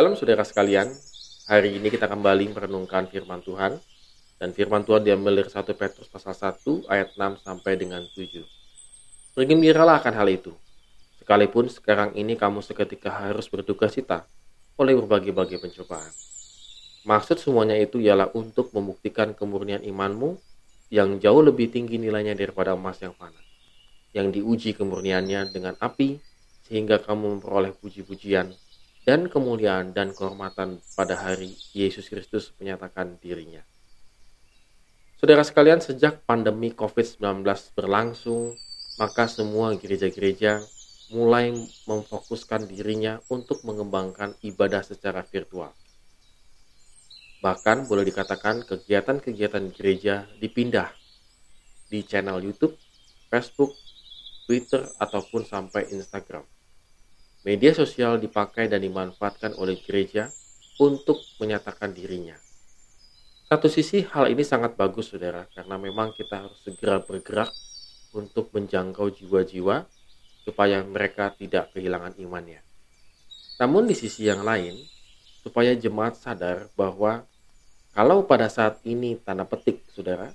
Shalom saudara sekalian, hari ini kita kembali merenungkan firman Tuhan dan firman Tuhan diambil dari 1 Petrus pasal 1 ayat 6 sampai dengan 7. Bergembiralah akan hal itu, sekalipun sekarang ini kamu seketika harus berduka cita oleh berbagai-bagai pencobaan. Maksud semuanya itu ialah untuk membuktikan kemurnian imanmu yang jauh lebih tinggi nilainya daripada emas yang fana, yang diuji kemurniannya dengan api sehingga kamu memperoleh puji-pujian dan kemuliaan dan kehormatan pada hari Yesus Kristus menyatakan dirinya. Saudara sekalian, sejak pandemi COVID-19 berlangsung, maka semua gereja-gereja mulai memfokuskan dirinya untuk mengembangkan ibadah secara virtual. Bahkan boleh dikatakan kegiatan-kegiatan gereja dipindah di channel YouTube, Facebook, Twitter, ataupun sampai Instagram. Media sosial dipakai dan dimanfaatkan oleh gereja untuk menyatakan dirinya. Satu sisi hal ini sangat bagus saudara karena memang kita harus segera bergerak untuk menjangkau jiwa-jiwa supaya mereka tidak kehilangan imannya. Namun di sisi yang lain, supaya jemaat sadar bahwa kalau pada saat ini tanda petik saudara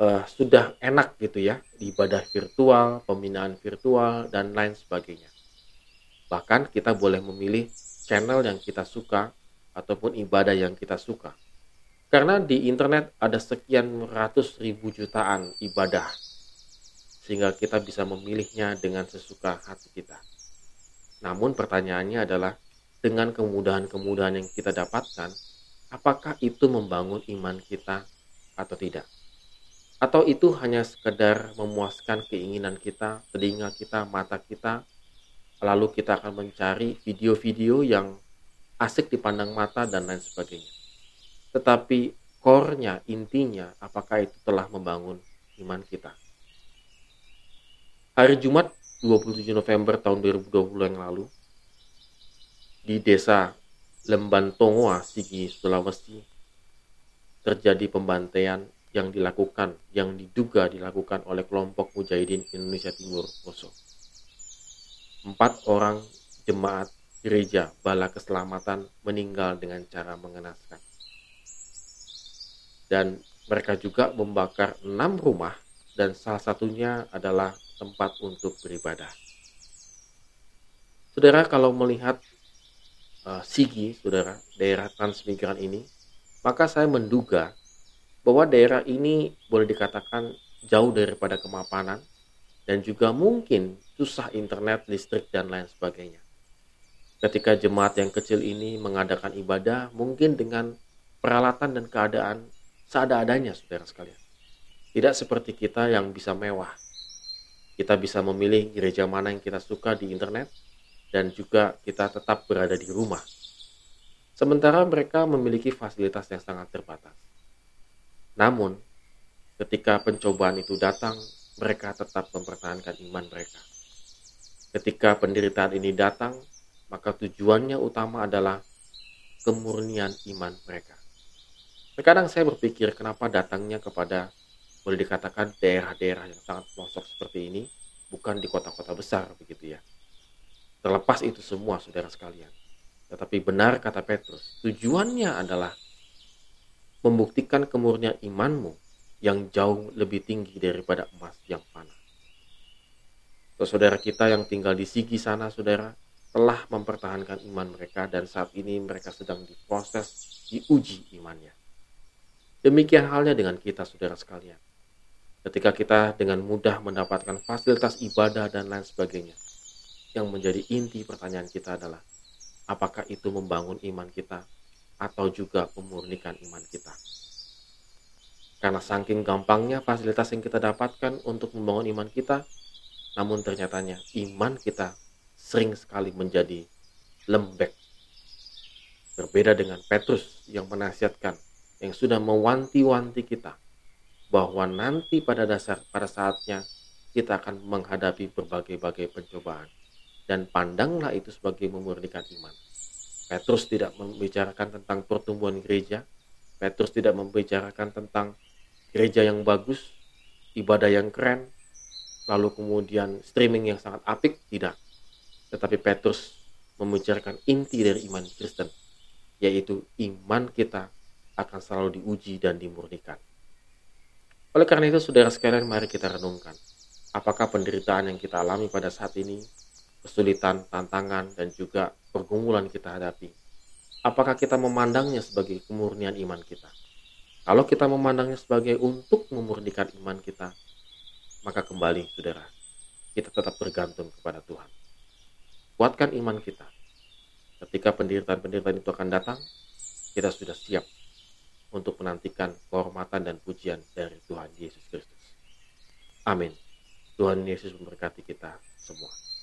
uh, sudah enak gitu ya ibadah virtual, pembinaan virtual dan lain sebagainya. Bahkan kita boleh memilih channel yang kita suka ataupun ibadah yang kita suka. Karena di internet ada sekian ratus ribu jutaan ibadah. Sehingga kita bisa memilihnya dengan sesuka hati kita. Namun pertanyaannya adalah dengan kemudahan-kemudahan yang kita dapatkan, apakah itu membangun iman kita atau tidak? Atau itu hanya sekedar memuaskan keinginan kita, telinga kita, mata kita, lalu kita akan mencari video-video yang asik dipandang mata dan lain sebagainya. Tetapi core-nya, intinya, apakah itu telah membangun iman kita. Hari Jumat 27 November tahun 2020 yang lalu, di desa Lembantongoa, Sigi, Sulawesi, terjadi pembantaian yang dilakukan, yang diduga dilakukan oleh kelompok Mujahidin Indonesia Timur, Poso empat orang jemaat gereja bala keselamatan meninggal dengan cara mengenaskan. Dan mereka juga membakar enam rumah dan salah satunya adalah tempat untuk beribadah. Saudara kalau melihat uh, Sigi, saudara, daerah transmigran ini, maka saya menduga bahwa daerah ini boleh dikatakan jauh daripada kemapanan dan juga mungkin susah internet, listrik, dan lain sebagainya. Ketika jemaat yang kecil ini mengadakan ibadah, mungkin dengan peralatan dan keadaan seada-adanya, saudara sekalian. Tidak seperti kita yang bisa mewah. Kita bisa memilih gereja mana yang kita suka di internet, dan juga kita tetap berada di rumah. Sementara mereka memiliki fasilitas yang sangat terbatas. Namun, ketika pencobaan itu datang, mereka tetap mempertahankan iman mereka. Ketika penderitaan ini datang, maka tujuannya utama adalah kemurnian iman mereka. Terkadang saya berpikir kenapa datangnya kepada boleh dikatakan daerah-daerah yang sangat pelosok seperti ini, bukan di kota-kota besar begitu ya. Terlepas itu semua saudara sekalian. Tetapi benar kata Petrus, tujuannya adalah membuktikan kemurnian imanmu yang jauh lebih tinggi daripada emas yang fana. Saudara kita yang tinggal di Sigi sana, saudara, telah mempertahankan iman mereka dan saat ini mereka sedang diproses, diuji imannya. Demikian halnya dengan kita, saudara sekalian. Ketika kita dengan mudah mendapatkan fasilitas ibadah dan lain sebagainya, yang menjadi inti pertanyaan kita adalah, apakah itu membangun iman kita atau juga memurnikan iman kita? Karena saking gampangnya fasilitas yang kita dapatkan untuk membangun iman kita, namun ternyatanya iman kita sering sekali menjadi lembek. Berbeda dengan Petrus yang menasihatkan, yang sudah mewanti-wanti kita bahwa nanti pada dasar pada saatnya kita akan menghadapi berbagai-bagai pencobaan dan pandanglah itu sebagai memurnikan iman. Petrus tidak membicarakan tentang pertumbuhan gereja, Petrus tidak membicarakan tentang gereja yang bagus, ibadah yang keren, lalu kemudian streaming yang sangat apik, tidak. Tetapi Petrus membicarakan inti dari iman Kristen, yaitu iman kita akan selalu diuji dan dimurnikan. Oleh karena itu, saudara sekalian, mari kita renungkan. Apakah penderitaan yang kita alami pada saat ini, kesulitan, tantangan, dan juga pergumulan kita hadapi, apakah kita memandangnya sebagai kemurnian iman kita? Kalau kita memandangnya sebagai untuk memurnikan iman kita, maka kembali, saudara, kita tetap bergantung kepada Tuhan. Kuatkan iman kita. Ketika penderitaan-penderitaan itu akan datang, kita sudah siap untuk menantikan kehormatan dan pujian dari Tuhan Yesus Kristus. Amin. Tuhan Yesus memberkati kita semua.